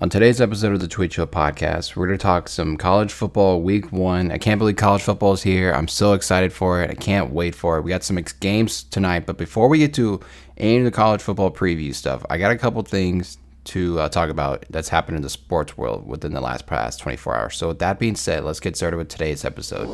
On today's episode of the Tweet Show podcast, we're going to talk some college football week one. I can't believe college football is here. I'm so excited for it. I can't wait for it. We got some games tonight, but before we get to any of the college football preview stuff, I got a couple things to uh, talk about that's happened in the sports world within the last past 24 hours. So, with that being said, let's get started with today's episode.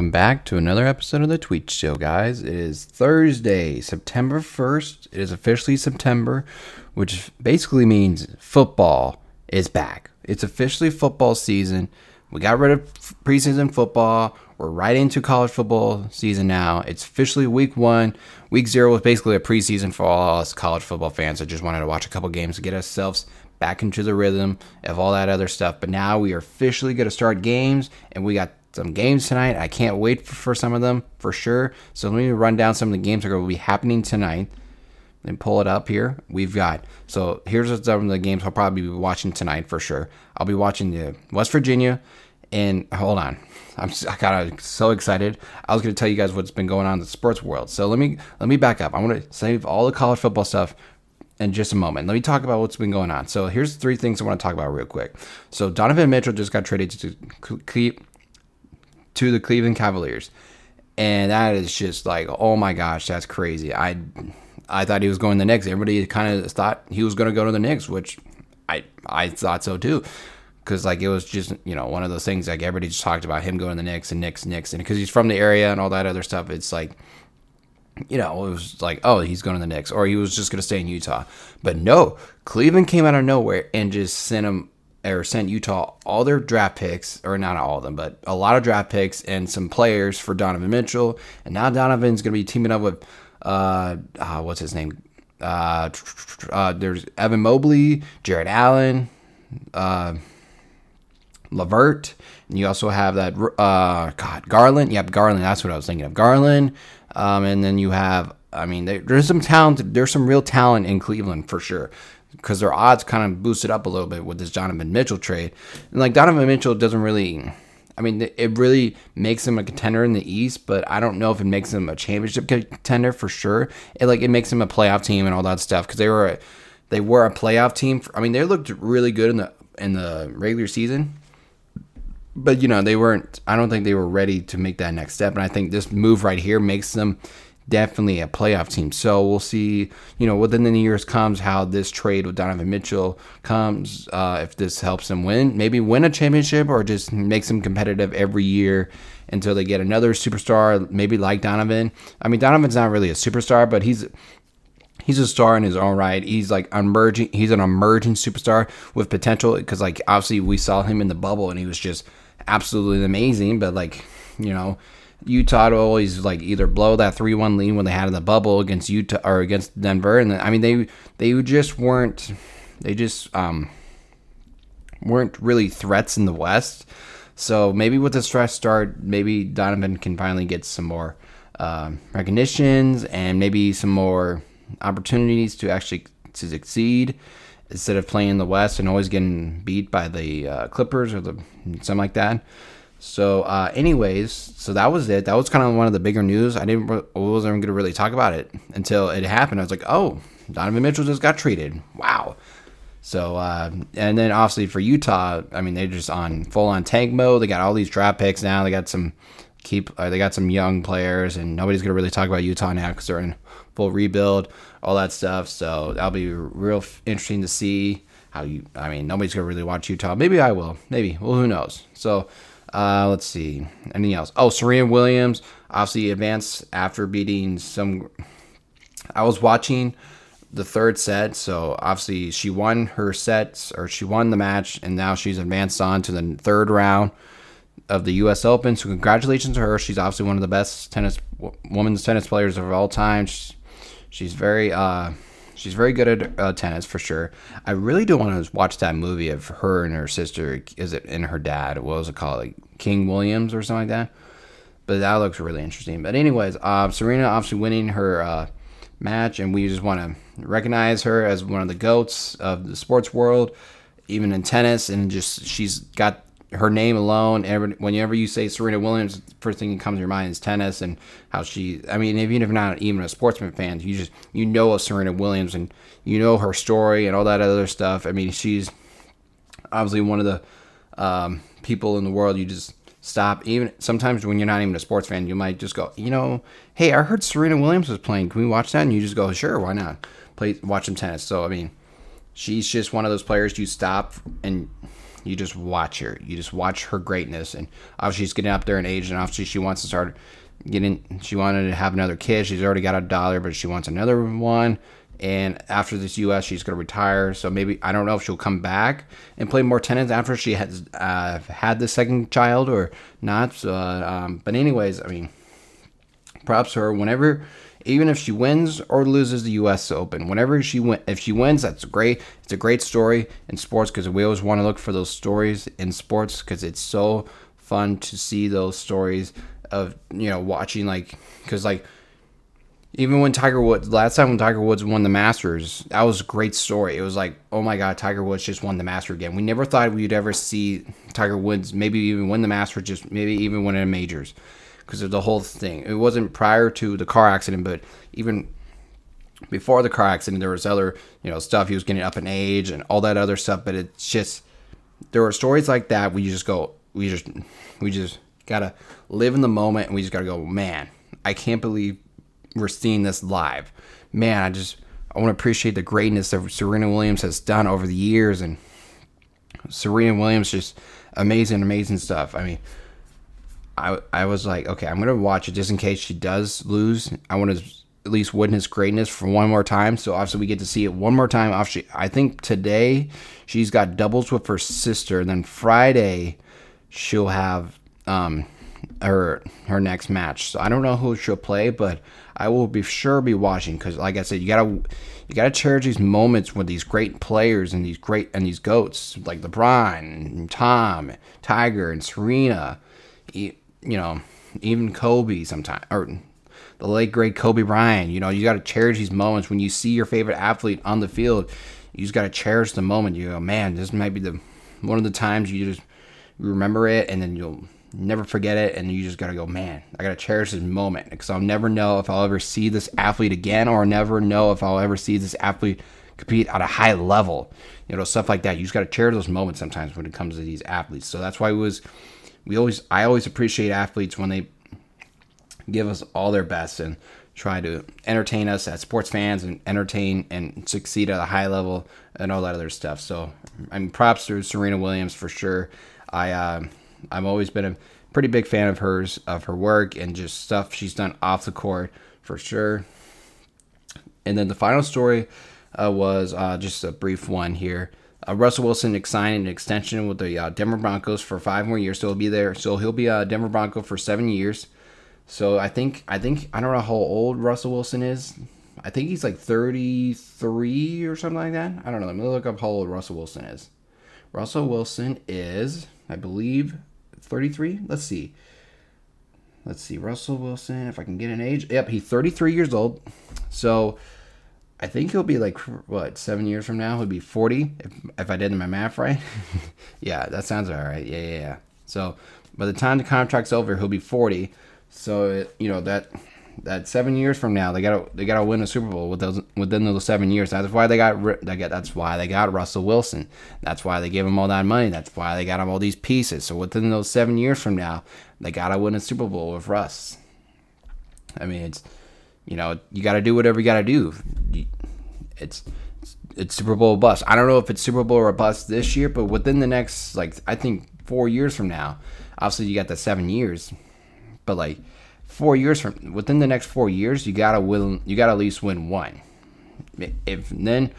Welcome back to another episode of the Tweet Show, guys. It is Thursday, September 1st. It is officially September, which basically means football is back. It's officially football season. We got rid of preseason football. We're right into college football season now. It's officially week one. Week zero was basically a preseason for all us college football fans that just wanted to watch a couple games to get ourselves back into the rhythm of all that other stuff. But now we are officially going to start games, and we got some games tonight. I can't wait for, some of them for sure. So let me run down some of the games that will be happening tonight and pull it up here. We've got so here's some of the games I'll probably be watching tonight for sure. I'll be watching the West Virginia and hold on. I'm I got so excited. I was going to tell you guys what's been going on in the sports world. So let me let me back up. I want to save all the college football stuff in just a moment. Let me talk about what's been going on. So here's three things I want to talk about real quick. So Donovan Mitchell just got traded to keep to the Cleveland Cavaliers. And that is just like, oh my gosh, that's crazy. I I thought he was going to the Knicks. Everybody kind of thought he was going to go to the Knicks, which I I thought so too. Because like it was just you know one of those things like everybody just talked about him going to the Knicks and Knicks Knicks and because he's from the area and all that other stuff. It's like you know, it was like, oh, he's going to the Knicks, or he was just going to stay in Utah. But no, Cleveland came out of nowhere and just sent him or sent Utah all their draft picks, or not all of them, but a lot of draft picks and some players for Donovan Mitchell. And now Donovan's going to be teaming up with, uh, uh what's his name? Uh, uh, there's Evan Mobley, Jarrett Allen, uh, LeVert, and you also have that, uh, God, Garland. Yep, Garland. That's what I was thinking of. Garland. Um, and then you have, I mean, there's some talent. There's some real talent in Cleveland for sure because their odds kind of boosted up a little bit with this Donovan Mitchell trade. And like Donovan Mitchell doesn't really, I mean, it really makes him a contender in the East, but I don't know if it makes him a championship contender for sure. It like it makes him a playoff team and all that stuff because they were a, they were a playoff team. For, I mean, they looked really good in the in the regular season. But you know they weren't. I don't think they were ready to make that next step, and I think this move right here makes them definitely a playoff team. So we'll see, you know, within the years comes how this trade with Donovan Mitchell comes. Uh, if this helps them win, maybe win a championship or just makes them competitive every year until they get another superstar, maybe like Donovan. I mean, Donovan's not really a superstar, but he's he's a star in his own right. He's like emerging. He's an emerging superstar with potential because, like, obviously we saw him in the bubble and he was just absolutely amazing. But like, you know Utah to always like either blow that three one lead when they had in the bubble against Utah or against Denver, and I mean they they just weren't they just um weren't really threats in the West. So maybe with this fresh start, maybe Donovan can finally get some more uh, recognitions and maybe some more opportunities to actually to succeed instead of playing in the West and always getting beat by the uh, Clippers or the something like that. So, uh, anyways, so that was it. That was kind of one of the bigger news. I didn't, I wasn't going to really talk about it until it happened. I was like, oh, Donovan Mitchell just got traded. Wow. So, uh, and then obviously for Utah, I mean, they're just on full on tank mode. They got all these draft picks now. They got some keep, uh, they got some young players, and nobody's going to really talk about Utah now because they're in full rebuild, all that stuff. So that'll be real interesting to see how you. I mean, nobody's going to really watch Utah. Maybe I will. Maybe. Well, who knows? So. Uh, let's see. Anything else? Oh, Serena Williams obviously advanced after beating some. I was watching the third set, so obviously she won her sets or she won the match, and now she's advanced on to the third round of the U.S. Open. So congratulations to her. She's obviously one of the best tennis women's tennis players of all time. She's, she's very uh, She's very good at uh, tennis for sure. I really do want to watch that movie of her and her sister. Is it and her dad? What was it called? Like King Williams or something like that. But that looks really interesting. But anyways, uh, Serena obviously winning her uh, match, and we just want to recognize her as one of the goats of the sports world, even in tennis. And just she's got her name alone. Every, whenever you say Serena Williams, first thing that comes to your mind is tennis and how she. I mean, even if you're not even a sportsman fan, you just you know of Serena Williams and you know her story and all that other stuff. I mean, she's obviously one of the um, people in the world you just stop. Even sometimes when you're not even a sports fan, you might just go, you know, hey, I heard Serena Williams was playing. Can we watch that? And you just go, sure, why not? Play, watch some tennis. So I mean, she's just one of those players you stop and you just watch her. You just watch her greatness. And obviously, she's getting up there in age, and obviously, she wants to start getting. She wanted to have another kid. She's already got a daughter, but she wants another one. And after this U.S., she's going to retire. So maybe I don't know if she'll come back and play more tennis after she has uh, had the second child or not. So, uh, um, but anyways, I mean, props to her. Whenever even if she wins or loses the U.S. Open. Whenever she win, if she wins, that's great. It's a great story in sports because we always want to look for those stories in sports because it's so fun to see those stories of you know watching like because like even when Tiger Woods last time when Tiger Woods won the Masters, that was a great story. It was like, oh my God, Tiger Woods just won the Master again. We never thought we'd ever see Tiger Woods maybe even win the Masters, just maybe even win a majors because of the whole thing. It wasn't prior to the car accident, but even before the car accident, there was other you know stuff. He was getting up in age and all that other stuff. But it's just there were stories like that. We just go, we just we just gotta live in the moment, and we just gotta go. Man, I can't believe we're seeing this live. Man, I just I want to appreciate the greatness that Serena Williams has done over the years, and Serena Williams just amazing, amazing stuff. I mean, I I was like, okay, I'm gonna watch it just in case she does lose. I want to at least witness greatness for one more time. So obviously we get to see it one more time. Obviously, I think today she's got doubles with her sister, and then Friday she'll have um her her next match. So I don't know who she'll play, but I will be sure be watching because, like I said, you gotta you gotta cherish these moments with these great players and these great and these goats like LeBron, and Tom, Tiger, and Serena you know, even Kobe sometimes, or the late great Kobe Bryant. You know, you got to cherish these moments when you see your favorite athlete on the field. You just got to cherish the moment. You go, man, this might be the one of the times you just remember it, and then you'll never forget it, and you just got to go, man, I got to cherish this moment because I'll never know if I'll ever see this athlete again, or never know if I'll ever see this athlete compete at a high level. You know, stuff like that. You just got to cherish those moments sometimes when it comes to these athletes. So that's why it was we always I always appreciate athletes when they give us all their best and try to entertain us as sports fans and entertain and succeed at a high level and all that other stuff. So I'm props to Serena Williams for sure. I uh, I've always been a pretty big fan of hers of her work and just stuff she's done off the court for sure. And then the final story uh, was uh, just a brief one here. Uh, Russell Wilson signed an extension with the uh, Denver Broncos for five more years, so he'll be there. So he'll be a Denver Bronco for seven years. So I think I think I don't know how old Russell Wilson is. I think he's like 33 or something like that. I don't know. Let me look up how old Russell Wilson is. Russell Wilson is, I believe, 33. Let's see. Let's see. Russell Wilson, if I can get an age. Yep, he's 33 years old. So I think he'll be like what seven years from now. He'll be forty if, if I did my math right. yeah, that sounds all right. Yeah, yeah, yeah. So by the time the contract's over, he'll be forty. So it, you know that that seven years from now, they gotta they gotta win a Super Bowl with those, within those seven years. That's why they got they got that's why they got Russell Wilson. That's why they gave him all that money. That's why they got him all these pieces. So within those seven years from now, they gotta win a Super Bowl with Russ. I mean, it's you know, you got to do whatever you got to do. It's, it's Super Bowl bust. I don't know if it's Super Bowl or bust this year, but within the next like I think four years from now, obviously you got the seven years, but like four years from within the next four years, you gotta win. You gotta at least win one. If then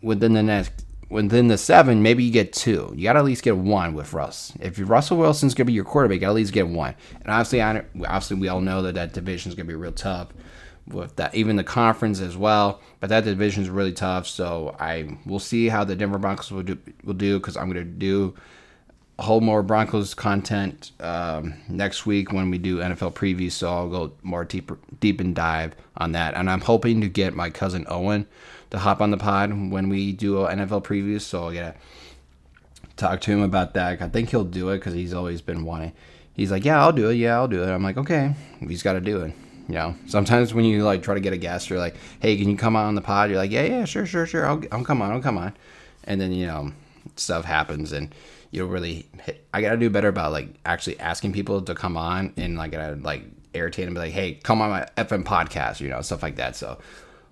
within the next within the seven, maybe you get two. You got to at least get one with Russ. If Russell Wilson's gonna be your quarterback, you got to at least get one. And obviously, I, obviously we all know that that division is gonna be real tough. With that, even the conference as well. But that division is really tough. So I will see how the Denver Broncos will do will do because I'm going to do a whole more Broncos content um, next week when we do NFL previews. So I'll go more deep deep and dive on that. And I'm hoping to get my cousin Owen to hop on the pod when we do an NFL preview. So yeah, talk to him about that. I think he'll do it because he's always been wanting. He's like, yeah, I'll do it. Yeah, I'll do it. I'm like, okay, he's got to do it. You know, sometimes when you like try to get a guest, you're like, hey, can you come on the pod? You're like, yeah, yeah, sure, sure, sure. I'll, I'll come on. I'll come on. And then you know, stuff happens and you don't really. Hit. I gotta do better about like actually asking people to come on and like gotta like irritate them, be like, hey, come on my FM podcast, you know, stuff like that. So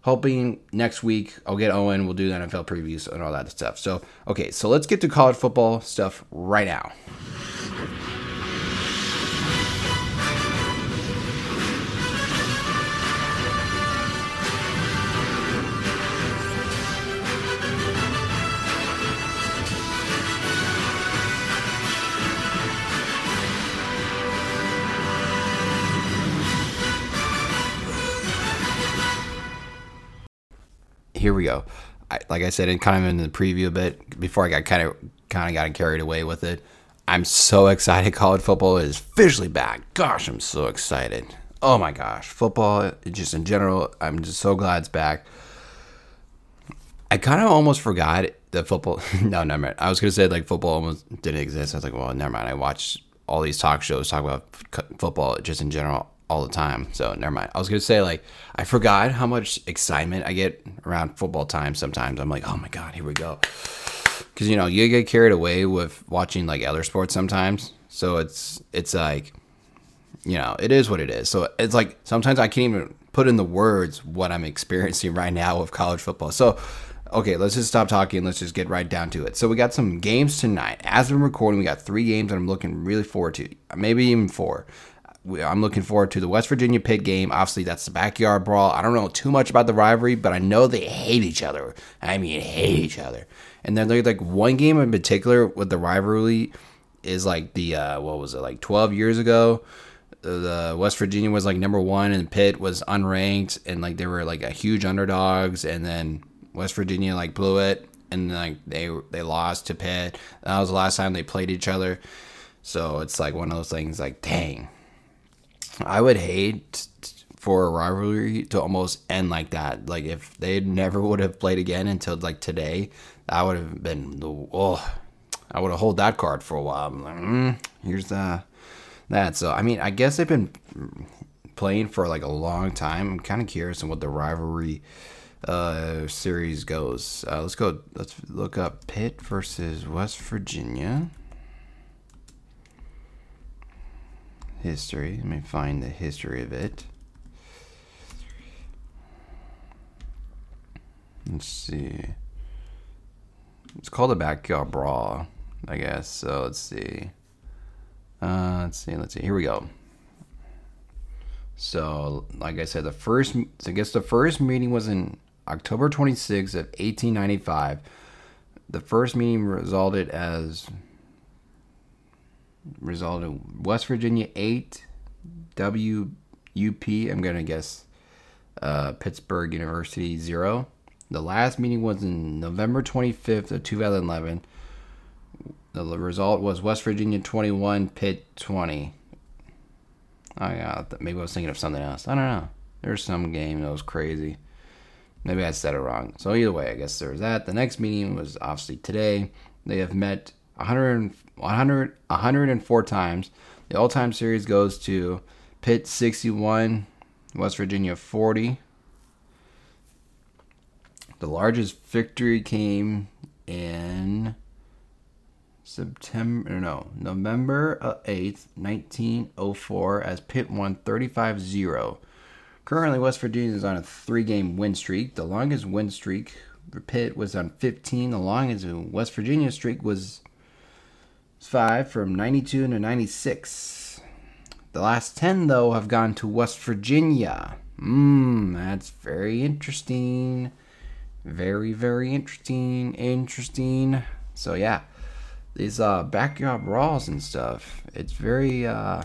hoping next week I'll get Owen. We'll do the NFL previews and all that stuff. So, okay, so let's get to college football stuff right now. Here we go. I, like I said, in kind of in the preview a bit before I got kind of kind of got carried away with it. I'm so excited. College football is officially back. Gosh, I'm so excited. Oh my gosh, football just in general. I'm just so glad it's back. I kind of almost forgot that football. no, never mind. I was gonna say like football almost didn't exist. I was like, well, never mind. I watched all these talk shows talk about football just in general all the time. So never mind. I was gonna say like I forgot how much excitement I get around football time. Sometimes I'm like, oh my god, here we go. Because you know you get carried away with watching like other sports sometimes. So it's it's like, you know, it is what it is. So it's like sometimes I can't even put in the words what I'm experiencing right now with college football. So okay, let's just stop talking. Let's just get right down to it. So we got some games tonight. As we're recording, we got three games that I'm looking really forward to. Maybe even four. I'm looking forward to the West Virginia Pitt game. Obviously, that's the backyard brawl. I don't know too much about the rivalry, but I know they hate each other. I mean, hate each other. And then like one game in particular with the rivalry is like the uh, what was it like 12 years ago. The West Virginia was like number one, and Pitt was unranked, and like they were like a huge underdogs, and then West Virginia like blew it, and like they they lost to Pitt. That was the last time they played each other. So it's like one of those things like, dang, I would hate for a rivalry to almost end like that. Like if they never would have played again until like today, that would have been the oh, I would have hold that card for a while. Like, mm, here's the that. So I mean, I guess they've been playing for like a long time. I'm kind of curious on what the rivalry uh, series goes. Uh, let's go. Let's look up Pitt versus West Virginia. History. Let me find the history of it. Let's see. It's called a backyard brawl, I guess. So let's see. Uh, let's see. Let's see. Here we go. So, like I said, the first, I guess the first meeting was in October 26th of 1895. The first meeting resulted as result of West Virginia 8, WUP, I'm going to guess uh, Pittsburgh University 0. The last meeting was in November 25th of 2011. The result was West Virginia 21, Pitt 20. Oh, yeah, maybe I was thinking of something else. I don't know. There's some game that was crazy. Maybe I said it wrong. So either way, I guess there's that. The next meeting was obviously today. They have met 100, 100, 104 times. The all time series goes to Pitt 61, West Virginia 40. The largest victory came in September, no, November uh, 8th, 1904, as Pitt won 35 0. Currently, West Virginia is on a three game win streak. The longest win streak for Pitt was on 15. The longest West Virginia streak was five from 92 to 96. The last 10, though, have gone to West Virginia. Mmm, that's very interesting. Very, very interesting. Interesting. So, yeah, these uh, backyard brawls and stuff, it's very, uh,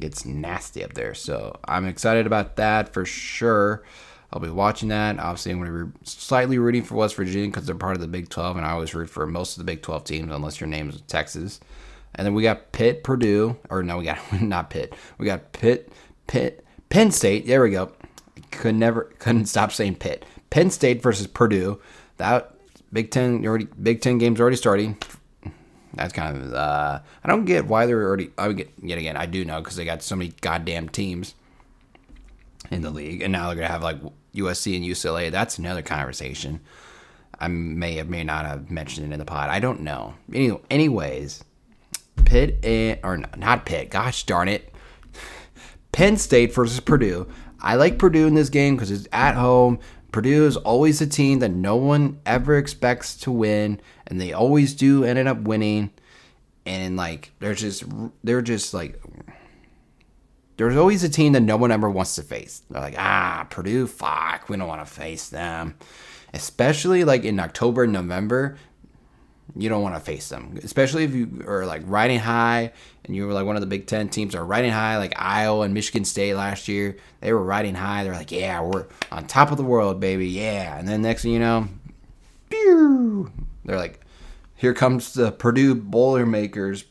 it's nasty up there. So I'm excited about that for sure. I'll be watching that. Obviously, I'm going to be slightly rooting for West Virginia because they're part of the Big 12, and I always root for most of the Big 12 teams unless your name is Texas. And then we got Pitt, Purdue, or no, we got not Pitt. We got Pitt, Pitt, Penn State. There we go. Could never, couldn't stop saying Pitt. Penn State versus Purdue. That Big Ten already, Big Ten games already starting. That's kind of. Uh, I don't get why they're already. I get yet again. I do know because they got so many goddamn teams in the league, and now they're gonna have like USC and UCLA. That's another conversation. I may have may not have mentioned it in the pod. I don't know. Anyway, anyways, Pitt and or not Pitt. Gosh darn it, Penn State versus Purdue. I like Purdue in this game because it's at home. Purdue is always a team that no one ever expects to win, and they always do ended up winning. And like they're just they're just like there's always a team that no one ever wants to face. They're like, ah, Purdue, fuck, we don't want to face them. Especially like in October, November, you don't want to face them. Especially if you are like riding high and you were like one of the Big Ten teams are riding high, like Iowa and Michigan State last year. They were riding high. They're like, yeah, we're on top of the world, baby, yeah. And then next thing you know, pew, they're like, here comes the Purdue Boilermakers.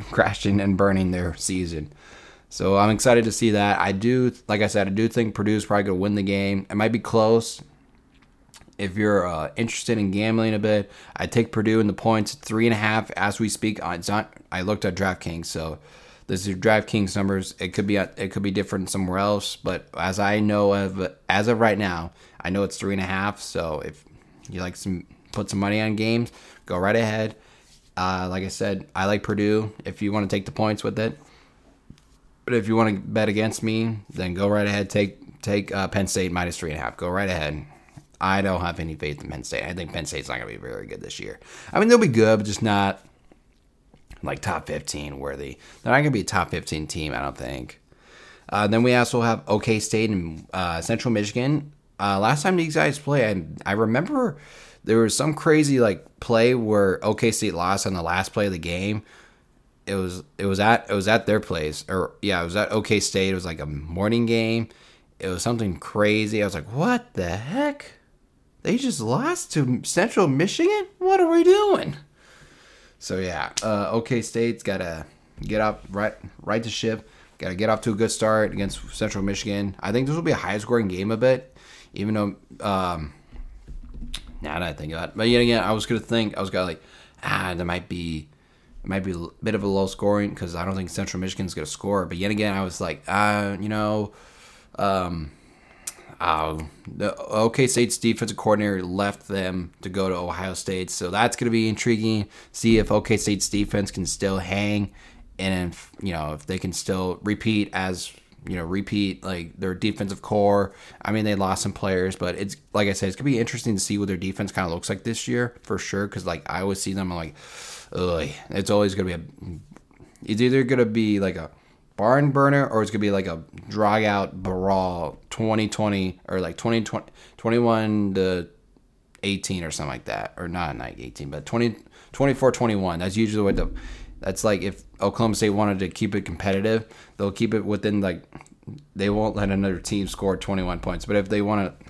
crashing and burning their season. So I'm excited to see that. I do, like I said, I do think Purdue's probably going to win the game. It might be close. If you're uh, interested in gambling a bit, I take Purdue in the points three and a half as we speak. I looked at DraftKings, so this is DraftKings numbers. It could be it could be different somewhere else, but as I know of as of right now, I know it's three and a half. So if you like some put some money on games, go right ahead. Uh, like I said, I like Purdue if you want to take the points with it. But if you want to bet against me, then go right ahead. Take take uh, Penn State minus three and a half. Go right ahead. I don't have any faith in Penn State. I think Penn State's not going to be very good this year. I mean, they'll be good, but just not like top 15 worthy. They're not going to be a top 15 team, I don't think. Uh, then we also have OK State and uh, Central Michigan. Uh, last time these guys played, I, I remember there was some crazy like play where OK State lost on the last play of the game. It was it was at it was at their place or yeah it was at OK State. It was like a morning game. It was something crazy. I was like, what the heck? They just lost to Central Michigan. What are we doing? So yeah, uh, OK State's got to get up right right to ship. Got to get off to a good start against Central Michigan. I think this will be a high scoring game a bit, even though um, now that I think about it. But yet again, I was gonna think I was gonna like, ah, there might be, it might be a bit of a low scoring because I don't think Central Michigan's gonna score. But yet again, I was like, ah, uh, you know, um, uh, the OK State's defensive coordinator left them to go to Ohio State, so that's gonna be intriguing. See if OK State's defense can still hang, and if you know if they can still repeat as you know, repeat like their defensive core. I mean, they lost some players, but it's like I said, it's gonna be interesting to see what their defense kind of looks like this year for sure. Because like I always see them, I'm like, ugh, it's always gonna be a. It's either gonna be like a barn burner or it's gonna be like a drag out brawl 2020 or like 2020 21 to 18 or something like that or not like 18 but 20 24 21 that's usually what the that's like if Oklahoma State wanted to keep it competitive, they'll keep it within like they won't let another team score 21 points. But if they want to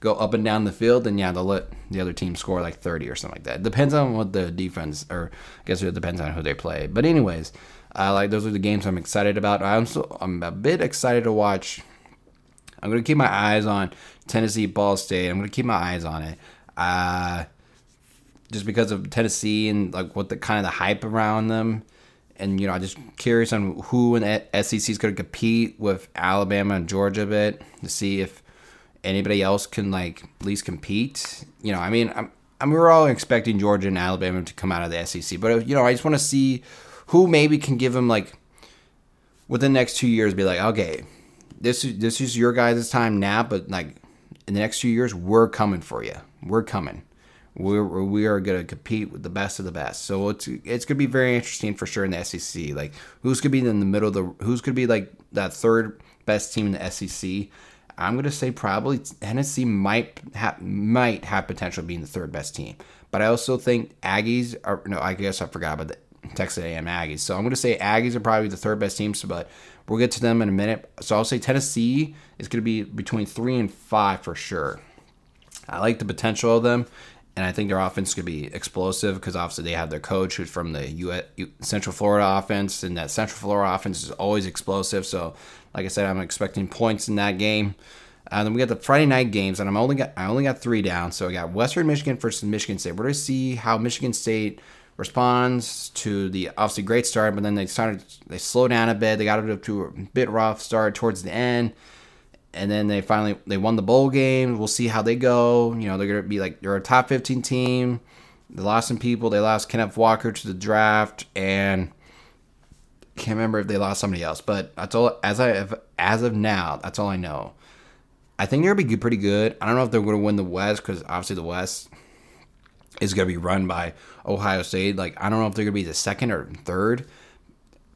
go up and down the field, then yeah, they'll let the other team score like 30 or something like that. Depends on what the defense, or I guess it depends on who they play. But anyways, uh, like those are the games I'm excited about. I'm so I'm a bit excited to watch. I'm gonna keep my eyes on Tennessee Ball State. I'm gonna keep my eyes on it. Uh, just because of Tennessee and like what the kind of the hype around them. And you know, I'm just curious on who in the SEC is going to compete with Alabama and Georgia a bit to see if anybody else can like at least compete. You know, I mean, I'm, I mean, we're all expecting Georgia and Alabama to come out of the SEC, but you know, I just want to see who maybe can give them like within the next two years, be like, okay, this is this is your guys' time now, but like in the next two years, we're coming for you. We're coming we're, we are going to compete with the best of the best. So it's it's going to be very interesting for sure in the SEC. Like who's going to be in the middle of the who's going to be like that third best team in the SEC. I'm going to say probably Tennessee might have might have potential being the third best team. But I also think Aggies are no, I guess I forgot about that. Texas A&M Aggies. So I'm going to say Aggies are probably the third best teams, but we'll get to them in a minute. So I'll say Tennessee is going to be between three and five for sure. I like the potential of them, and I think their offense could be explosive because obviously they have their coach who's from the US, Central Florida offense, and that Central Florida offense is always explosive. So, like I said, I'm expecting points in that game. And uh, then we got the Friday night games, and I'm only got I only got three down. So I got Western Michigan versus Michigan State. We're gonna see how Michigan State responds to the obviously great start, but then they started they slowed down a bit. They got it up to a bit rough start towards the end, and then they finally they won the bowl game. We'll see how they go. You know they're gonna be like they're a top 15 team. They lost some people. They lost Kenneth Walker to the draft, and can't remember if they lost somebody else. But that's all as I have, as of now. That's all I know. I think they're gonna be pretty good. I don't know if they're gonna win the West because obviously the West is to be run by Ohio State. Like I don't know if they're to be the second or third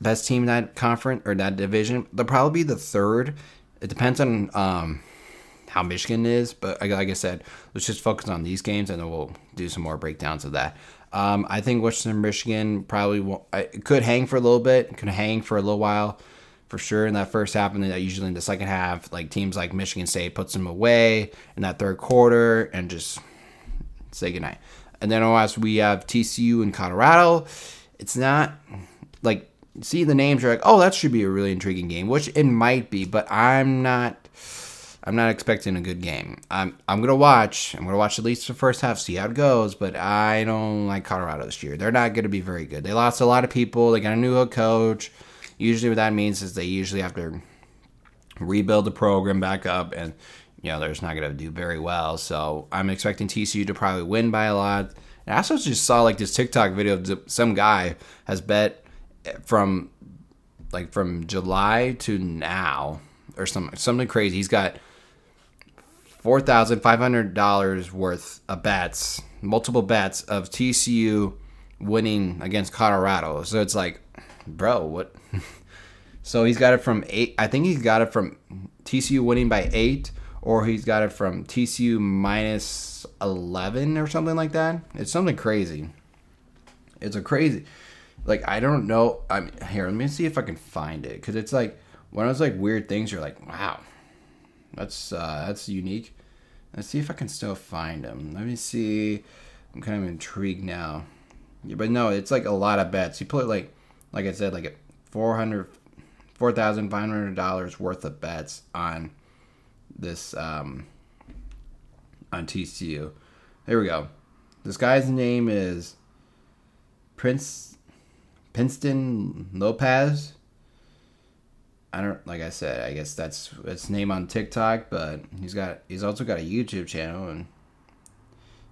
best team in that conference or that division. They'll probably be the third. It depends on um, how Michigan is, but like I said, let's just focus on these games and then we'll do some more breakdowns of that. Um, I think Western Michigan probably won't, could hang for a little bit, could hang for a little while for sure in that first half, and then usually in the second half, like teams like Michigan State puts them away in that third quarter and just say goodnight. And then as we have TCU and Colorado, it's not like see the names you're like, oh, that should be a really intriguing game, which it might be, but I'm not. I'm not expecting a good game. I'm I'm gonna watch. I'm gonna watch at least the first half, see how it goes. But I don't like Colorado this year. They're not gonna be very good. They lost a lot of people. They got a new head coach. Usually, what that means is they usually have to rebuild the program back up, and you know, they're just not to do very well. So I'm expecting TCU to probably win by a lot. And I also just saw like this TikTok video of some guy has bet from like from July to now or some something crazy. He's got four thousand five hundred dollars worth of bets, multiple bets of TCU winning against Colorado. So it's like, bro, what? so he's got it from eight. I think he's got it from TCU winning by eight or he's got it from TCU minus 11 or something like that. It's something crazy. It's a crazy, like, I don't know. I'm here, let me see if I can find it. Cause it's like one of those like weird things you're like, wow, that's, uh, that's unique. Let's see if I can still find them. Let me see. I'm kind of intrigued now. Yeah, but no, it's like a lot of bets. You put like, like I said, like 400, $4,500 worth of bets on this um, on TCU. Here we go. This guy's name is Prince Princeton Lopez. I don't like I said, I guess that's his name on TikTok, but he's got he's also got a YouTube channel and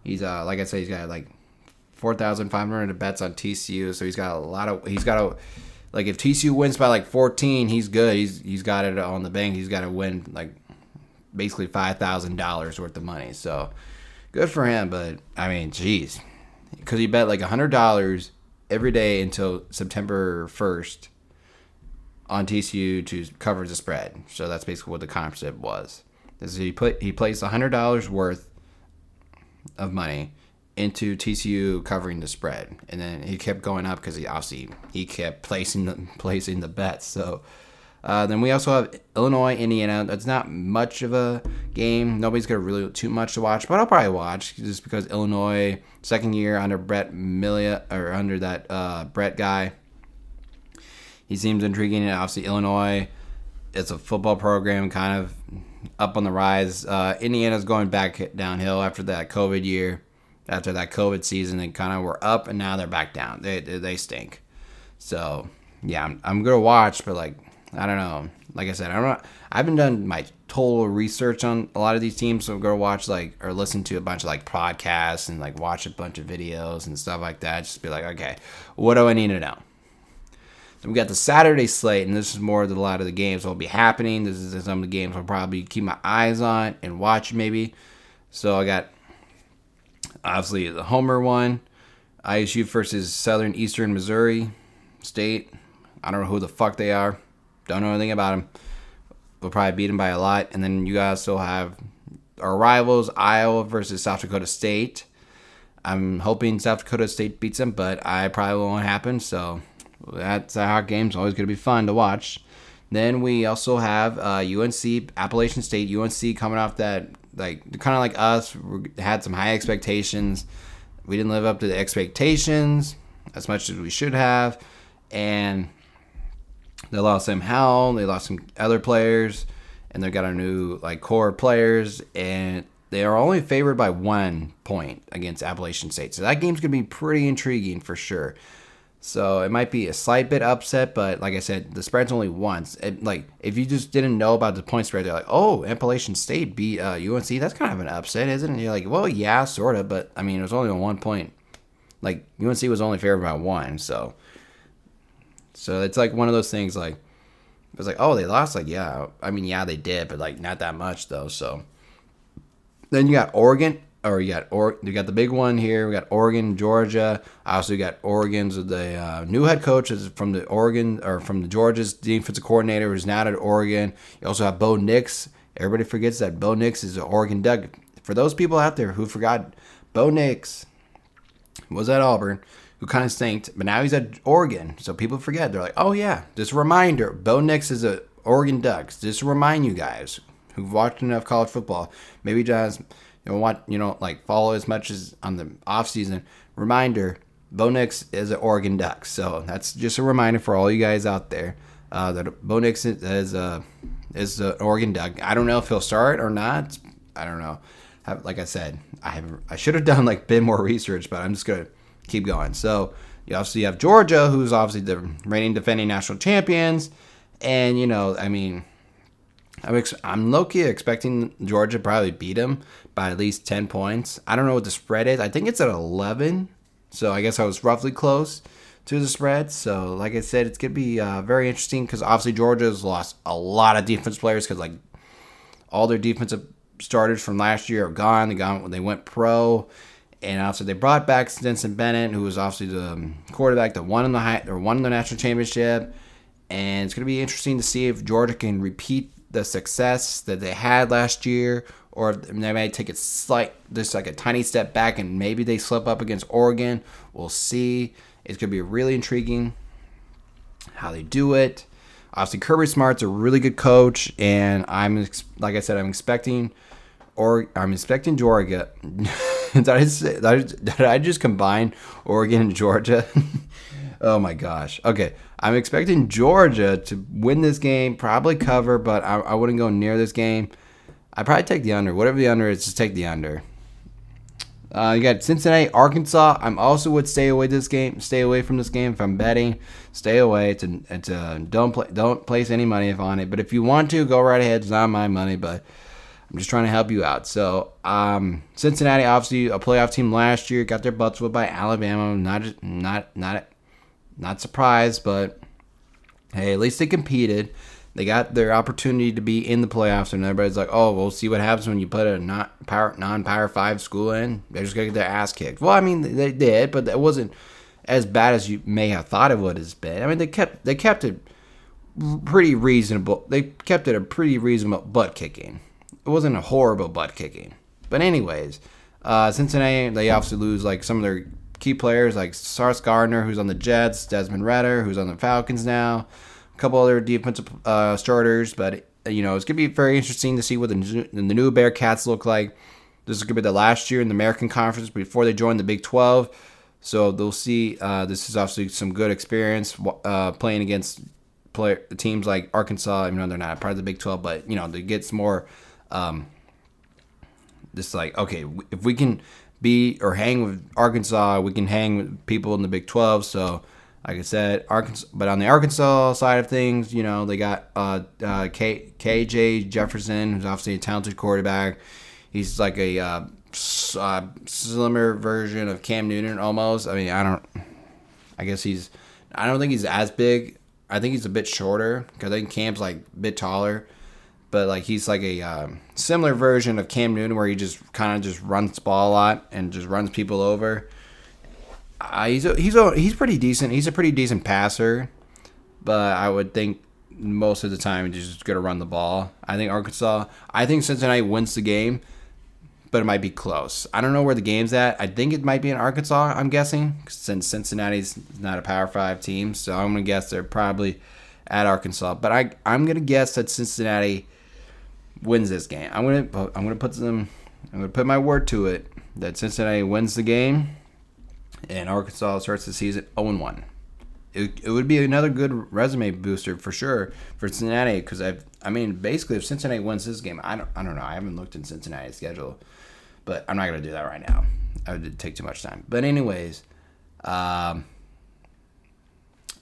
he's uh like I said, he's got like four thousand five hundred bets on TCU, so he's got a lot of he's got a like if TCU wins by like fourteen, he's good. He's he's got it on the bank. He's got to win like basically five thousand dollars worth of money. So good for him. But I mean, jeez, because he bet like hundred dollars every day until September first on TCU to cover the spread. So that's basically what the concept was. Is he put he placed hundred dollars worth of money into TCU covering the spread, and then he kept going up because he obviously he kept placing the placing the bets. So uh, then we also have Illinois, Indiana. That's not much of a game. Nobody's got really too much to watch, but I'll probably watch just because Illinois, second year under Brett Milia or under that uh, Brett guy. He seems intriguing. And obviously, Illinois, it's a football program, kind of up on the rise. Uh, Indiana's going back downhill after that COVID year, after that COVID season. They kind of were up, and now they're back down. They they, they stink. So yeah, I'm, I'm gonna watch, but like I don't know. Like I said, I don't. I haven't done my total research on a lot of these teams, so go watch like or listen to a bunch of like podcasts and like watch a bunch of videos and stuff like that. Just be like, okay, what do I need to know? So we got the Saturday slate, and this is more of the, a lot of the games will be happening. This is some of the games I'll probably keep my eyes on and watch maybe. So I got obviously the Homer one, ISU versus Southern Eastern Missouri State. I don't know who the fuck they are. Don't know anything about them. We'll probably beat them by a lot. And then you guys still have our rivals, Iowa versus South Dakota State. I'm hoping South Dakota State beats them, but I probably won't happen. So that's how games always going to be fun to watch. Then we also have uh, UNC, Appalachian State, UNC coming off that like kind of like us had some high expectations. We didn't live up to the expectations as much as we should have, and they lost Sam Howell. They lost some other players, and they've got a new like core players, and they are only favored by one point against Appalachian State. So that game's gonna be pretty intriguing for sure. So it might be a slight bit upset, but like I said, the spread's only once. It, like if you just didn't know about the point spread, they're like, "Oh, Appalachian State beat uh, UNC." That's kind of an upset, isn't it? And you're like, "Well, yeah, sort of," but I mean, it was only on one point. Like UNC was only favored by one, so so it's like one of those things. Like it was like, "Oh, they lost." Like, yeah, I mean, yeah, they did, but like not that much though. So then you got Oregon or you got or you got the big one here. We got Oregon, Georgia. I also got Oregon's the uh, new head coach is from the Oregon or from the Georgia's defensive coordinator who's now at Oregon. You also have Bo Nix. Everybody forgets that Bo Nix is an Oregon Duck. For those people out there who forgot, Bo Nix was at Auburn, who kind of stinked, but now he's at Oregon. So people forget. They're like, oh yeah, just a reminder. Bo Nix is a Oregon Ducks. Just to remind you guys who've watched enough college football, maybe just you know, want you know like follow as much as on the off season. Reminder: Bo Nix is an Oregon Duck, so that's just a reminder for all you guys out there uh, that Bo Nix is a is an Oregon Duck. I don't know if he'll start or not. I don't know. Like I said, I have I should have done like bit more research, but I'm just gonna keep going. So you also have Georgia, who's obviously the reigning defending national champions, and you know, I mean, I'm ex- I'm low expecting Georgia probably beat them by at least 10 points. I don't know what the spread is. I think it's at 11. So I guess I was roughly close to the spread. So like I said, it's gonna be uh, very interesting because obviously Georgia's lost a lot of defense players because like all their defensive starters from last year are gone. They gone. They went pro. And also, they brought back Stetson Bennett, who was obviously the um, quarterback that won in the high, or won the national championship. And it's going to be interesting to see if Georgia can repeat the success that they had last year, or they may take a slight, just like a tiny step back, and maybe they slip up against Oregon. We'll see. It's going to be really intriguing how they do it. Obviously, Kirby Smart's a really good coach, and I'm like I said, I'm expecting, or I'm expecting Georgia. did, I say, did I just combine Oregon and Georgia? oh my gosh. Okay. I'm expecting Georgia to win this game, probably cover, but I, I wouldn't go near this game. I probably take the under. Whatever the under is, just take the under. Uh, you got Cincinnati, Arkansas. I'm also would stay away this game. Stay away from this game if I'm betting. Stay away. To, to don't play. Don't place any money on it. But if you want to, go right ahead. It's not my money, but I'm just trying to help you out. So um, Cincinnati, obviously a playoff team last year, got their butts whipped by Alabama. Not not not not surprised, but hey, at least they competed. They got their opportunity to be in the playoffs, and everybody's like, "Oh, we'll see what happens when you put a not power non-power five school in. They're just gonna get their ass kicked." Well, I mean, they did, but it wasn't as bad as you may have thought it would have been. I mean, they kept they kept it pretty reasonable. They kept it a pretty reasonable butt kicking. It wasn't a horrible butt kicking. But anyways, uh, Cincinnati they obviously lose like some of their key players like Sauce Gardner, who's on the Jets, Desmond Ridder, who's on the Falcons now, a couple other defensive uh, starters. But you know, it's gonna be very interesting to see what the, the new Bearcats look like. This is gonna be the last year in the American Conference before they join the Big 12. So they'll see. Uh, this is obviously some good experience uh, playing against player teams like Arkansas. Even though they're not part of the Big 12, but you know they get some more. Um, just like okay, if we can be or hang with Arkansas. We can hang with people in the Big 12. So, like I said, Arkansas. But on the Arkansas side of things, you know, they got uh, uh, K, KJ Jefferson, who's obviously a talented quarterback. He's like a uh, uh, slimmer version of Cam Newton almost. I mean, I don't. I guess he's. I don't think he's as big. I think he's a bit shorter because I think Cam's like a bit taller but like he's like a um, similar version of Cam Newton, where he just kind of just runs ball a lot and just runs people over. Uh, he's a, he's a, he's pretty decent. He's a pretty decent passer, but I would think most of the time he's just gonna run the ball. I think Arkansas. I think Cincinnati wins the game, but it might be close. I don't know where the game's at. I think it might be in Arkansas. I'm guessing since Cincinnati's not a Power Five team, so I'm gonna guess they're probably at Arkansas. But I I'm gonna guess that Cincinnati wins this game. I'm gonna I'm gonna put some I'm gonna put my word to it that Cincinnati wins the game, and Arkansas starts the season 0 1. It, it would be another good resume booster for sure for Cincinnati because I I mean basically if Cincinnati wins this game I don't I don't know I haven't looked in Cincinnati's schedule but I'm not gonna do that right now I would take too much time but anyways um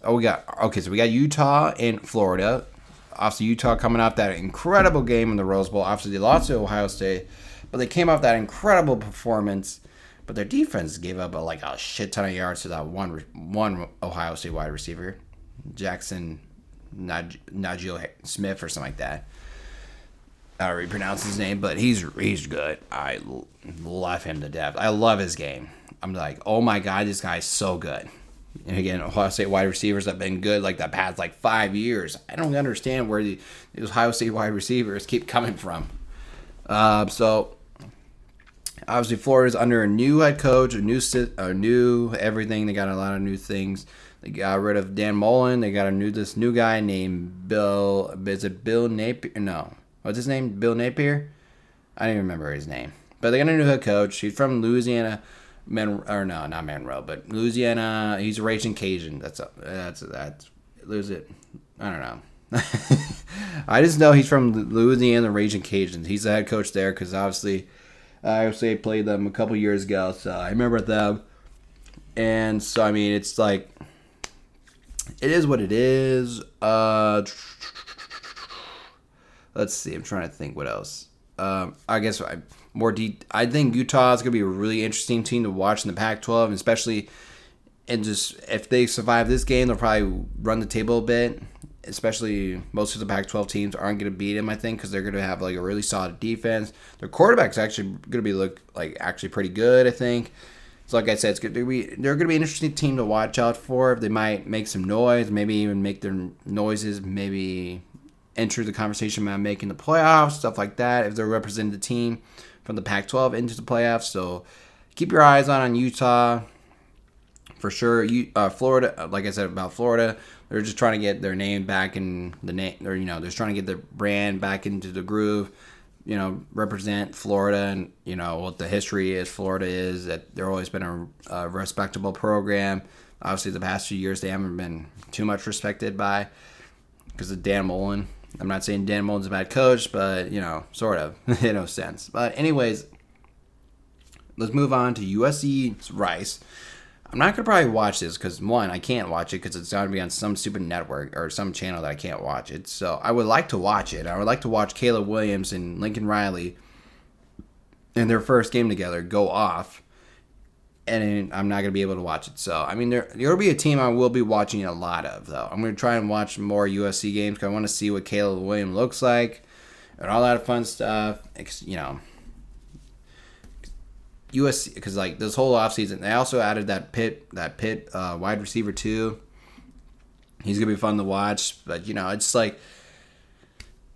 oh we got okay so we got Utah and Florida obviously Utah coming off that incredible game in the Rose Bowl obviously they lost to Ohio State but they came off that incredible performance. But their defense gave up a, like a shit ton of yards to that one one Ohio State wide receiver, Jackson Naj- Najee Smith or something like that. I don't really pronounce his name, but he's he's good. I love him to death. I love his game. I'm like, oh my god, this guy's so good. And again, Ohio State wide receivers have been good like the past like five years. I don't understand where the, these Ohio State wide receivers keep coming from. Uh, so obviously Florida's under a new head coach, a new a new everything. They got a lot of new things. They got rid of Dan Mullen. They got a new this new guy named Bill. Is it Bill Napier? No, what's his name? Bill Napier. I don't even remember his name. But they got a new head coach. He's from Louisiana. Men or no, not Monroe, but Louisiana. He's a raging Cajun. That's a, that's that's lose it. I don't know. I just know he's from Louisiana, Raging Cajuns. He's the head coach there because obviously I obviously played them a couple years ago, so I remember them. And so I mean, it's like it is what it is. Uh, let's see. I'm trying to think what else. Um, I guess I more deep. I think Utah is gonna be a really interesting team to watch in the Pac-12, especially and just if they survive this game, they'll probably run the table a bit especially most of the Pac-12 teams aren't going to beat them. I think because they're going to have like a really solid defense. Their quarterback's actually going to be look like actually pretty good. I think. So like I said, it's going to be they're going to be an interesting team to watch out for. They might make some noise, maybe even make their noises, maybe enter the conversation about making the playoffs, stuff like that. If they're representing the team from the Pac-12 into the playoffs, so keep your eyes on on Utah for sure. You, uh, Florida, like I said about Florida, they're just trying to get their name back in the name, or you know, they're trying to get their brand back into the groove. You know, represent Florida and you know what the history is. Florida is that they're always been a, a respectable program. Obviously, the past few years they haven't been too much respected by because of Dan Mullen. I'm not saying Dan Mullen's a bad coach, but you know, sort of, in no sense. But anyways, let's move on to USC Rice. I'm not gonna probably watch this because one, I can't watch it because it's gonna be on some stupid network or some channel that I can't watch it. So I would like to watch it. I would like to watch Caleb Williams and Lincoln Riley in their first game together go off, and I'm not gonna be able to watch it. So I mean, there there'll be a team I will be watching a lot of though. I'm gonna try and watch more USC games because I want to see what Caleb Williams looks like and all that fun stuff. You know USC because like this whole offseason they also added that Pitt that Pitt uh, wide receiver too. He's gonna be fun to watch, but you know it's like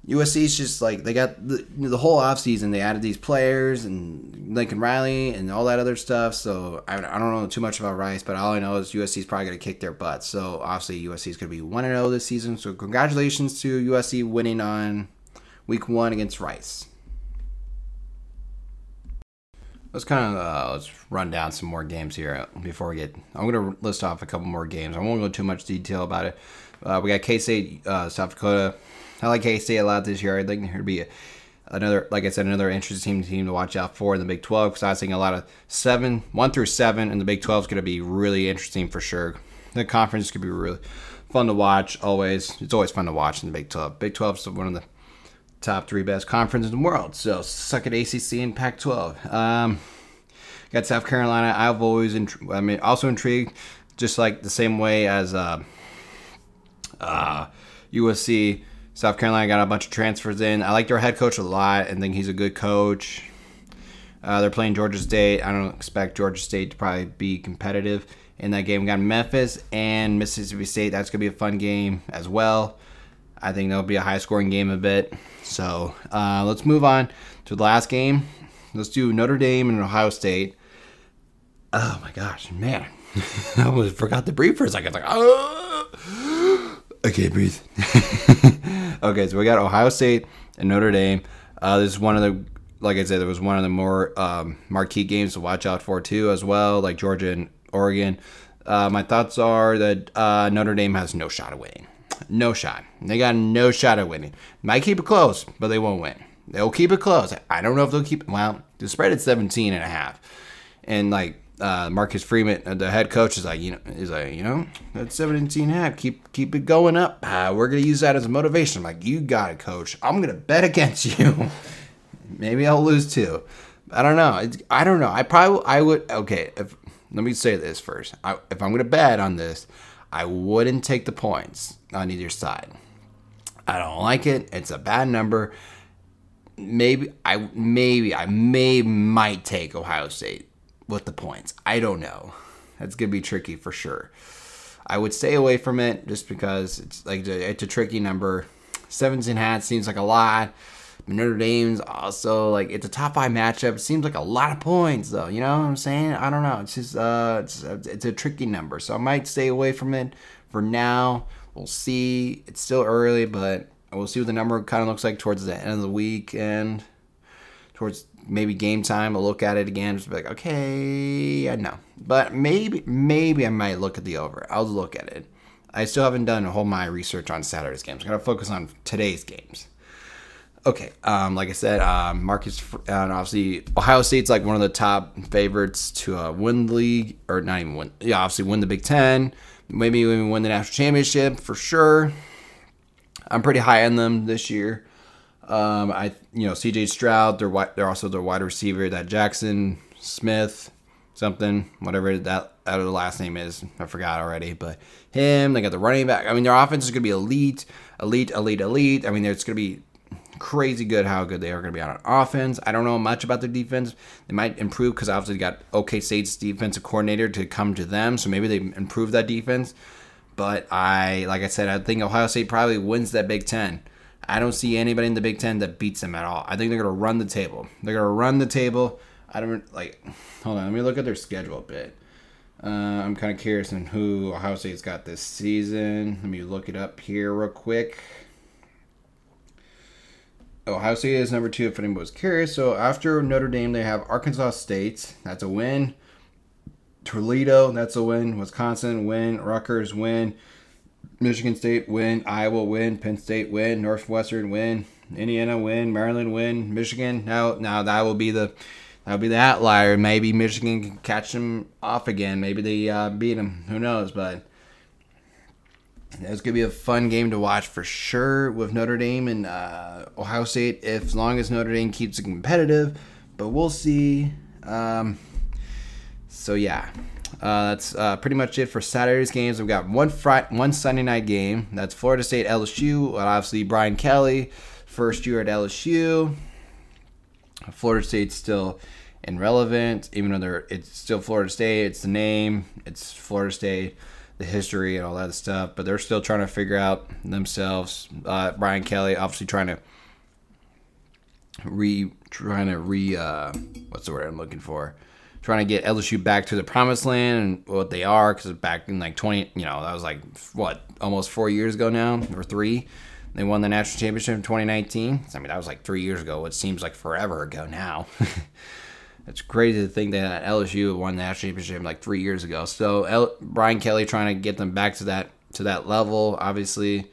USC's just like they got the, the whole offseason they added these players and Lincoln Riley and all that other stuff. So I, I don't know too much about Rice, but all I know is USC's probably gonna kick their butts. So obviously USC's gonna be one and zero oh this season. So congratulations to USC winning on week one against Rice let's kind of uh, let's run down some more games here before we get. I'm going to list off a couple more games. I won't go too much detail about it. Uh, we got K State, uh, South Dakota. I like K State a lot this year. I think there to be a, another, like I said, another interesting team to watch out for in the Big 12 because I was thinking a lot of seven, one through seven, and the Big 12 is going to be really interesting for sure. The conference could be really fun to watch. Always, it's always fun to watch in the Big 12. Big 12 is one of the top three best conferences in the world. So suck at ACC and Pac-12. Um, got South Carolina. I've always, int- I mean, also intrigued, just like the same way as uh, uh, USC. South Carolina got a bunch of transfers in. I like their head coach a lot and think he's a good coach. Uh, they're playing Georgia State. I don't expect Georgia State to probably be competitive in that game. We got Memphis and Mississippi State. That's going to be a fun game as well. I think that'll be a high scoring game a bit. So uh, let's move on to the last game. let's do Notre Dame and Ohio State. Oh my gosh, man. I almost forgot to breathe for a second. Like, oh, Can't breathe. okay, so we got Ohio State and Notre Dame. Uh, this is one of the, like I said, there was one of the more um, marquee games to watch out for too, as well, like Georgia and Oregon. Uh, my thoughts are that uh, Notre Dame has no shot of winning. No shot. They got no shot of winning. Might keep it close, but they won't win. They'll keep it close. I don't know if they'll keep. Well, the spread is 17 and a half, and like uh, Marcus Freeman, uh, the head coach, is like, you know, is like, you know, that's 17 and a half. Keep keep it going up. Uh, we're gonna use that as a motivation. I'm like, you got it, coach. I'm gonna bet against you. Maybe I'll lose too. I don't know. It's, I don't know. I probably I would. Okay, if, let me say this first. I, if I'm gonna bet on this, I wouldn't take the points on either side. I don't like it. It's a bad number. Maybe I maybe I may might take Ohio State with the points. I don't know. That's gonna be tricky for sure. I would stay away from it just because it's like it's a tricky number. 17 hats seems like a lot. Notre Dame's also like it's a top five matchup. It seems like a lot of points though. You know what I'm saying? I don't know. It's just uh, it's it's a tricky number, so I might stay away from it for now. We'll see. It's still early, but we'll see what the number kind of looks like towards the end of the week and towards maybe game time. I'll look at it again, just be like, okay, I know. But maybe, maybe I might look at the over. I'll look at it. I still haven't done a whole my research on Saturday's games. I'm gonna focus on today's games. Okay, um, like I said, um, Marcus, and obviously Ohio State's like one of the top favorites to uh, win the league, or not even win. Yeah, obviously win the Big Ten. Maybe even win the national championship for sure. I'm pretty high on them this year. Um, I you know C.J. Stroud, they're they're also their wide receiver. That Jackson Smith, something whatever that that the last name is, I forgot already. But him, they got the running back. I mean, their offense is gonna be elite, elite, elite, elite. I mean, it's gonna be crazy good how good they are going to be on offense. I don't know much about their defense. They might improve because obviously they got OK State's defensive coordinator to come to them, so maybe they improve that defense. But I, like I said, I think Ohio State probably wins that Big Ten. I don't see anybody in the Big Ten that beats them at all. I think they're to run the table. They're to run the table. I don't like. Hold on, let me look at their schedule a bit. Uh, I'm kind of curious on who Ohio State's got this season. Let me look it up here real quick. Ohio State is number two if anyone was curious. So after Notre Dame, they have Arkansas State. That's a win. Toledo, that's a win. Wisconsin, win. Rutgers, win. Michigan State win, Iowa win, Penn State win, Northwestern win, Indiana win, Maryland win, Michigan. Now, now that will be the that will be the outlier. Maybe Michigan can catch them off again. Maybe they uh, beat them. Who knows? But it's gonna be a fun game to watch for sure with Notre Dame and uh, Ohio State. If as long as Notre Dame keeps it competitive, but we'll see. Um, so yeah, uh, that's uh, pretty much it for Saturday's games. We've got one Friday, one Sunday night game. That's Florida State LSU. Obviously, Brian Kelly, first year at LSU. Florida State's still irrelevant, even though they're it's still Florida State. It's the name. It's Florida State, the history and all that stuff. But they're still trying to figure out themselves. Uh, Brian Kelly, obviously, trying to re trying to re uh, what's the word I'm looking for trying to get LSU back to the promised land and what they are because back in like 20, you know, that was like what almost four years ago now or three. They won the national championship in 2019. I mean, that was like three years ago. It seems like forever ago now. it's crazy to think that LSU won the national championship like three years ago. So L- Brian Kelly trying to get them back to that to that level. Obviously,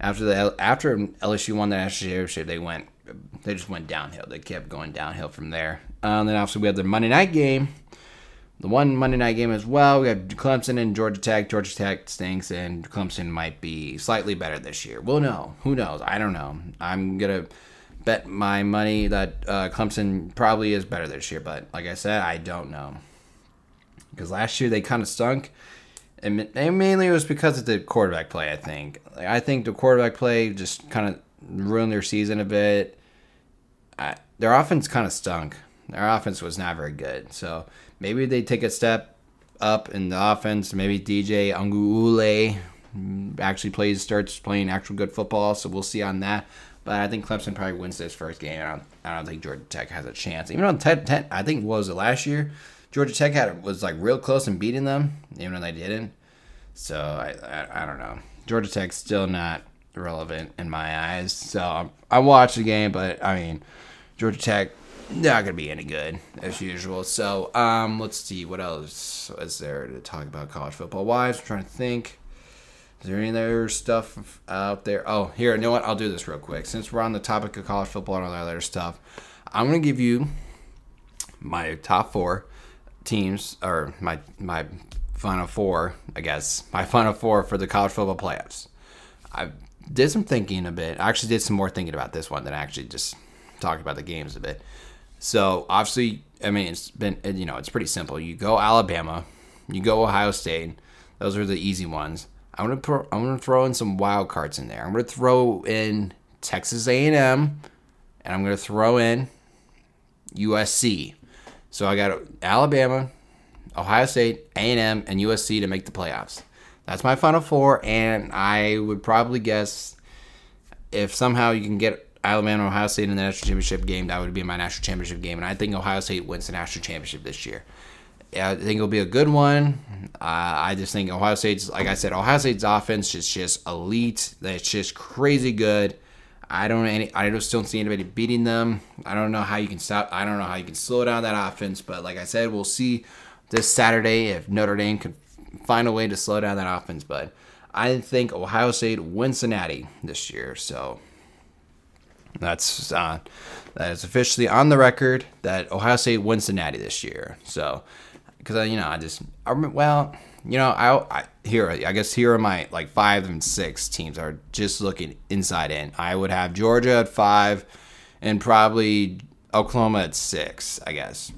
after the after LSU won the national championship, they went they just went downhill. They kept going downhill from there. Um, then obviously we have the Monday night game. The one Monday night game as well. We have Clemson and Georgia Tech. Georgia Tech stinks, and Clemson might be slightly better this year. We'll know. Who knows? I don't know. I'm gonna bet my money that uh, Clemson probably is better this year, but like I said, I don't know. Because last year they kind of stunk, and mainly it was because of the quarterback play. I think. I think the quarterback play just kind of ruined their season a bit. I, their offense kind of stunk. Their offense was not very good. So maybe they take a step up in the offense. Maybe DJ Uiagalelei actually plays starts playing actual good football. So we'll see on that. But I think Clemson probably wins this first game. I don't, I don't think Georgia Tech has a chance. Even though Ted, Ted, I think was it last year? Georgia Tech had was like real close in beating them, even though they didn't. So I, I, I don't know. Georgia Tech's still not relevant in my eyes. So I, I watched the game, but I mean, Georgia Tech not gonna be any good as usual. So um, let's see what else is there to talk about college football wise. I'm trying to think. Is there any other stuff out there? Oh, here, you know what? I'll do this real quick. Since we're on the topic of college football and all that other stuff, I'm gonna give you my top four teams or my my final four, I guess. My final four for the college football playoffs. I did some thinking a bit. I actually did some more thinking about this one than I actually just talking about the games a bit. So obviously, I mean, it's been you know it's pretty simple. You go Alabama, you go Ohio State. Those are the easy ones. I'm gonna pro, I'm gonna throw in some wild cards in there. I'm gonna throw in Texas A&M, and I'm gonna throw in USC. So I got Alabama, Ohio State, A&M, and USC to make the playoffs. That's my final four, and I would probably guess if somehow you can get Alabama Ohio State in the national championship game, that would be my national championship game. And I think Ohio State wins the national championship this year. I think it'll be a good one. Uh, I just think Ohio State's, like I said, Ohio State's offense is just elite. That's just crazy good. I don't any, I just don't see anybody beating them. I don't know how you can stop. I don't know how you can slow down that offense. But like I said, we'll see this Saturday if Notre Dame can find a way to slow down that offense. But I think Ohio State wins Cincinnati this year. So that's uh, that is officially on the record that Ohio State wins the Natty this year. So, because you know, I just I remember, well, you know, I, I here I guess here are my like five and six teams are just looking inside in. I would have Georgia at five, and probably Oklahoma at six. I guess.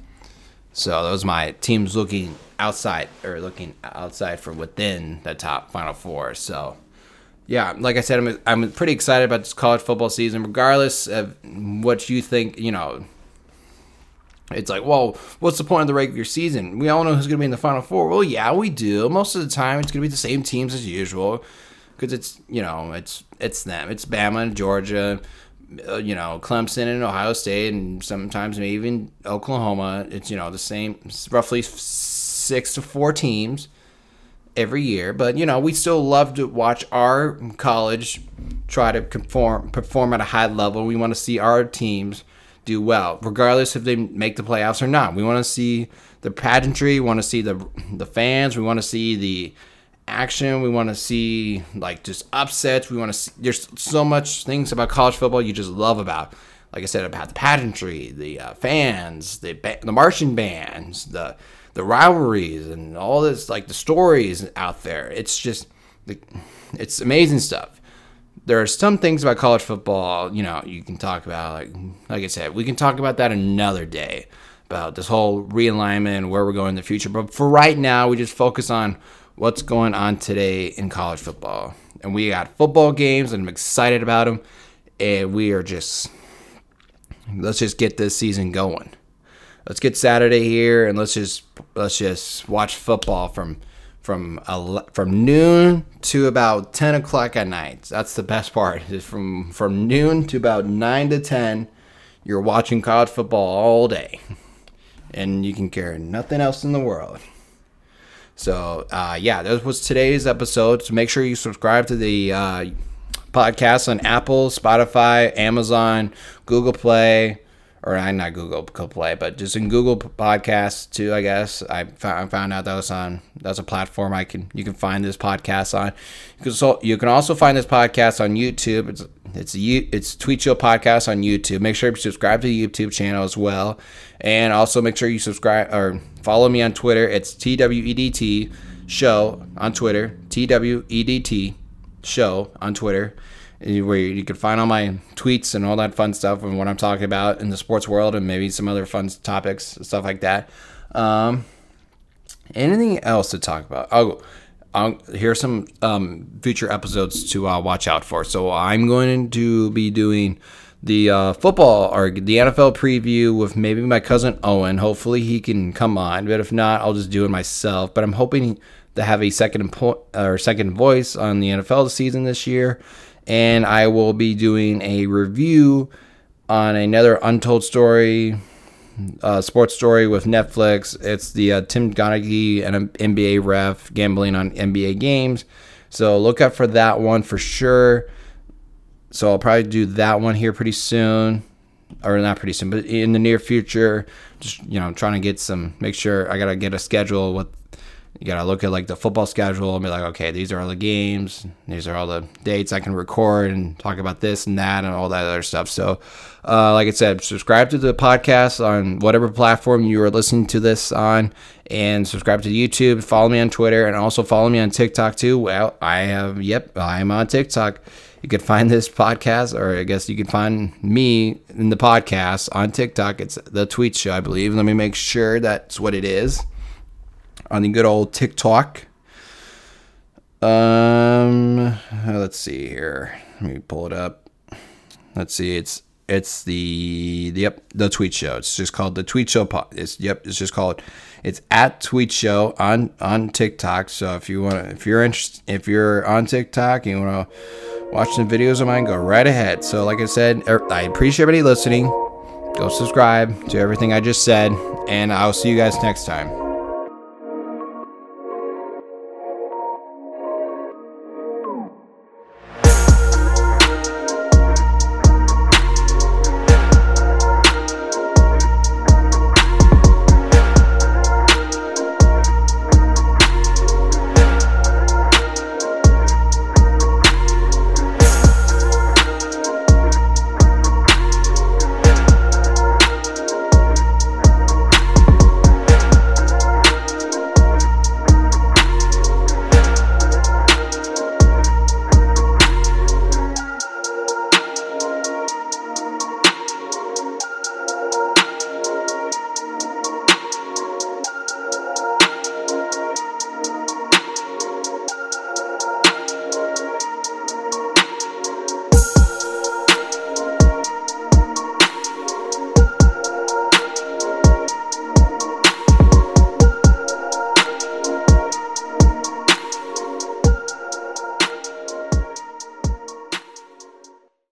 So those are my teams looking outside or looking outside from within the top final four. So yeah, like I said, I'm I'm pretty excited about this college football season, regardless of what you think. You know, it's like, well, what's the point of the regular season? We all know who's going to be in the final four. Well, yeah, we do. Most of the time, it's going to be the same teams as usual, because it's you know it's it's them. It's Bama and Georgia, uh, you know, Clemson and Ohio State, and sometimes maybe even Oklahoma. It's you know the same, roughly six to four teams every year, but you know, we still love to watch our college try to conform, perform at a high level. We want to see our teams do well, regardless if they make the playoffs or not. We want to see the pageantry, we want to see the the fans, we want to see the action, we want to see like just upsets. We want to see there's so much things about college football you just love about. Like I said about the pageantry, the uh, fans, the the marching bands, the the rivalries and all this like the stories out there. It's just it's amazing stuff. There are some things about college football, you know, you can talk about like like I said, we can talk about that another day about this whole realignment and where we're going in the future. But for right now, we just focus on what's going on today in college football. And we got football games and I'm excited about them. And we are just let's just get this season going let's get Saturday here and let's just let's just watch football from from from noon to about ten o'clock at night. That's the best part. Is from from noon to about nine to ten, you're watching college football all day, and you can care nothing else in the world. So uh, yeah, that was today's episode. So make sure you subscribe to the uh, podcast on Apple, Spotify, Amazon, Google Play or I'm not Google Play, but just in Google Podcasts too. I guess I found out that was on that's a platform I can you can find this podcast on. You can so you can also find this podcast on YouTube. It's it's a it's Tweet Show podcast on YouTube. Make sure you subscribe to the YouTube channel as well, and also make sure you subscribe or follow me on Twitter. It's TWEDT Show on Twitter. TWEDT Show on Twitter where you can find all my tweets and all that fun stuff and what I'm talking about in the sports world and maybe some other fun topics, stuff like that. Um, anything else to talk about? Oh, I'll, here's some um, future episodes to uh, watch out for. So I'm going to be doing the uh, football or the NFL preview with maybe my cousin Owen. Hopefully he can come on, but if not, I'll just do it myself. But I'm hoping to have a second impo- or second voice on the NFL season this year and I will be doing a review on another untold story, uh, sports story with Netflix. It's the uh, Tim Donaghy and NBA ref gambling on NBA games. So look out for that one for sure. So I'll probably do that one here pretty soon, or not pretty soon, but in the near future. Just you know, trying to get some, make sure I gotta get a schedule with you gotta look at like the football schedule and be like, okay, these are all the games, these are all the dates I can record and talk about this and that and all that other stuff. So, uh, like I said, subscribe to the podcast on whatever platform you are listening to this on, and subscribe to YouTube. Follow me on Twitter and also follow me on TikTok too. Well, I have, yep, I'm on TikTok. You can find this podcast, or I guess you can find me in the podcast on TikTok. It's the Tweet Show, I believe. Let me make sure that's what it is on the good old TikTok. Um, let's see here. Let me pull it up. Let's see. It's it's the, yep the tweet show. It's just called the tweet show. It's yep. It's just called. It's at tweet show on on TikTok. So if you want if you're interested, if you're on TikTok and you want to watch some videos of mine, go right ahead. So like I said, er, I appreciate everybody listening. Go subscribe to everything I just said, and I'll see you guys next time.